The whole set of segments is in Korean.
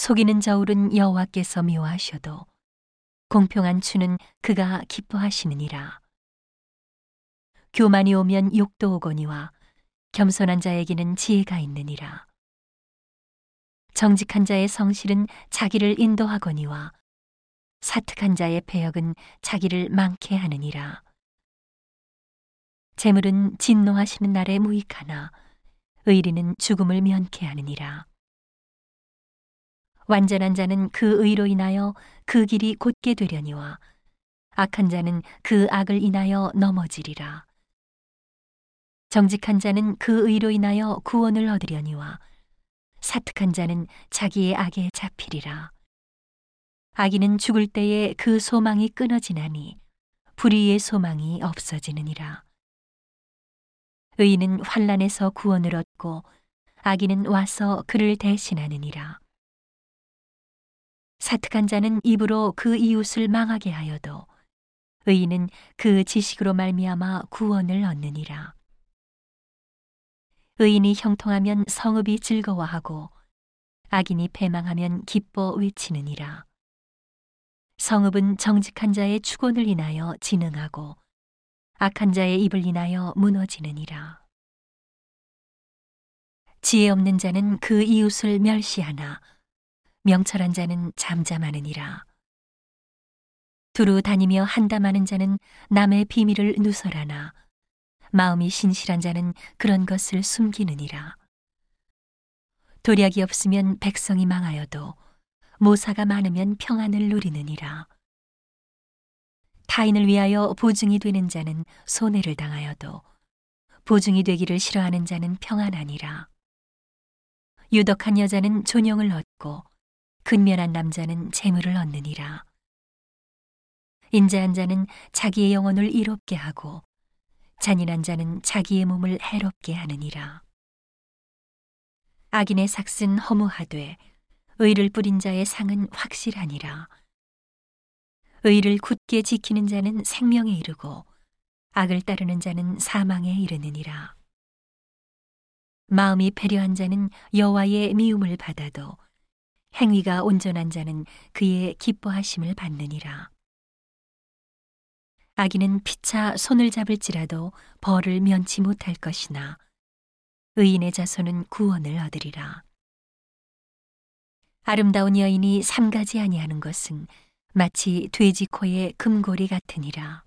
속이는 저울은 여호와께서 미워하셔도 공평한 추는 그가 기뻐하시느니라. 교만이 오면 욕도 오거니와 겸손한 자에게는 지혜가 있느니라. 정직한 자의 성실은 자기를 인도하거니와 사특한 자의 배역은 자기를 망케 하느니라. 재물은 진노하시는 날에 무익하나 의리는 죽음을 면케 하느니라. 완전한 자는 그 의로 인하여 그 길이 곧게 되려니와 악한 자는 그 악을 인하여 넘어지리라. 정직한 자는 그 의로 인하여 구원을 얻으려니와 사특한 자는 자기의 악에 잡히리라. 악인은 죽을 때에 그 소망이 끊어지나니 불의의 소망이 없어지느니라. 의인은 환란에서 구원을 얻고 악인은 와서 그를 대신하느니라. 사특한 자는 입으로 그 이웃을 망하게 하여도 의인은 그 지식으로 말미암아 구원을 얻느니라. 의인이 형통하면 성읍이 즐거워하고 악인이 패망하면 기뻐 외치느니라. 성읍은 정직한 자의 축원을 인하여 진흥하고 악한 자의 입을 인하여 무너지느니라. 지혜 없는 자는 그 이웃을 멸시하나 명철한 자는 잠잠하느니라. 두루 다니며 한담하는 자는 남의 비밀을 누설하나 마음이 신실한 자는 그런 것을 숨기느니라. 도략이 없으면 백성이 망하여도 모사가 많으면 평안을 누리느니라. 타인을 위하여 보증이 되는 자는 손해를 당하여도 보증이 되기를 싫어하는 자는 평안하니라. 유덕한 여자는 존영을 얻고 근면한 남자는 재물을 얻느니라. 인자한 자는 자기의 영혼을 이롭게 하고 잔인한 자는 자기의 몸을 해롭게 하느니라. 악인의 삭은 허무하되 의를 뿌린 자의 상은 확실하니라. 의를 굳게 지키는 자는 생명에 이르고 악을 따르는 자는 사망에 이르느니라. 마음이 배려한 자는 여호와의 미움을 받아도 행위가 온전한 자는 그의 기뻐하심을 받느니라. 악인은 피차 손을 잡을지라도 벌을 면치 못할 것이나 의인의 자손은 구원을 얻으리라. 아름다운 여인이 삼가지 아니하는 것은 마치 돼지 코의 금고리 같으니라.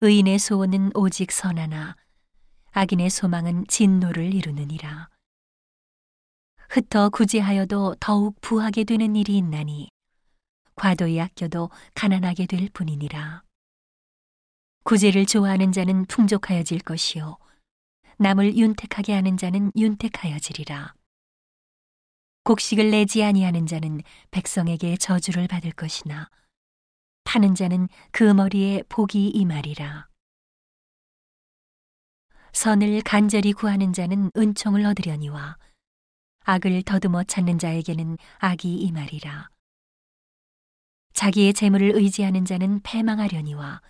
의인의 소원은 오직 선하나 악인의 소망은 진노를 이루느니라. 흩어 구제하여도 더욱 부하게 되는 일이 있나니 과도히 아껴도 가난하게 될 뿐이니라. 구제를 좋아하는 자는 풍족하여질 것이요 남을 윤택하게 하는 자는 윤택하여지리라. 곡식을 내지 아니하는 자는 백성에게 저주를 받을 것이나 파는 자는 그 머리에 복이 임하리라. 선을 간절히 구하는 자는 은총을 얻으려니와 악을 더듬어 찾는 자에게는 악이 임하리라. 자기의 재물을 의지하는 자는 패망하려니와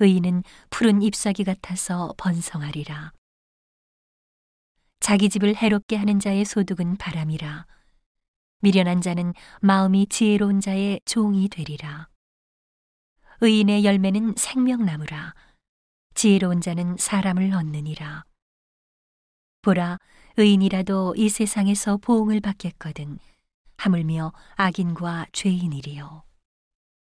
의인은 푸른 잎사귀 같아서 번성하리라. 자기 집을 해롭게 하는 자의 소득은 바람이라. 미련한 자는 마음이 지혜로운 자의 종이 되리라. 의인의 열매는 생명나무라. 지혜로운 자는 사람을 얻느니라. 보라, 의인이라도 이 세상에서 보응을 받겠거든. 하물며 악인과 죄인이리요.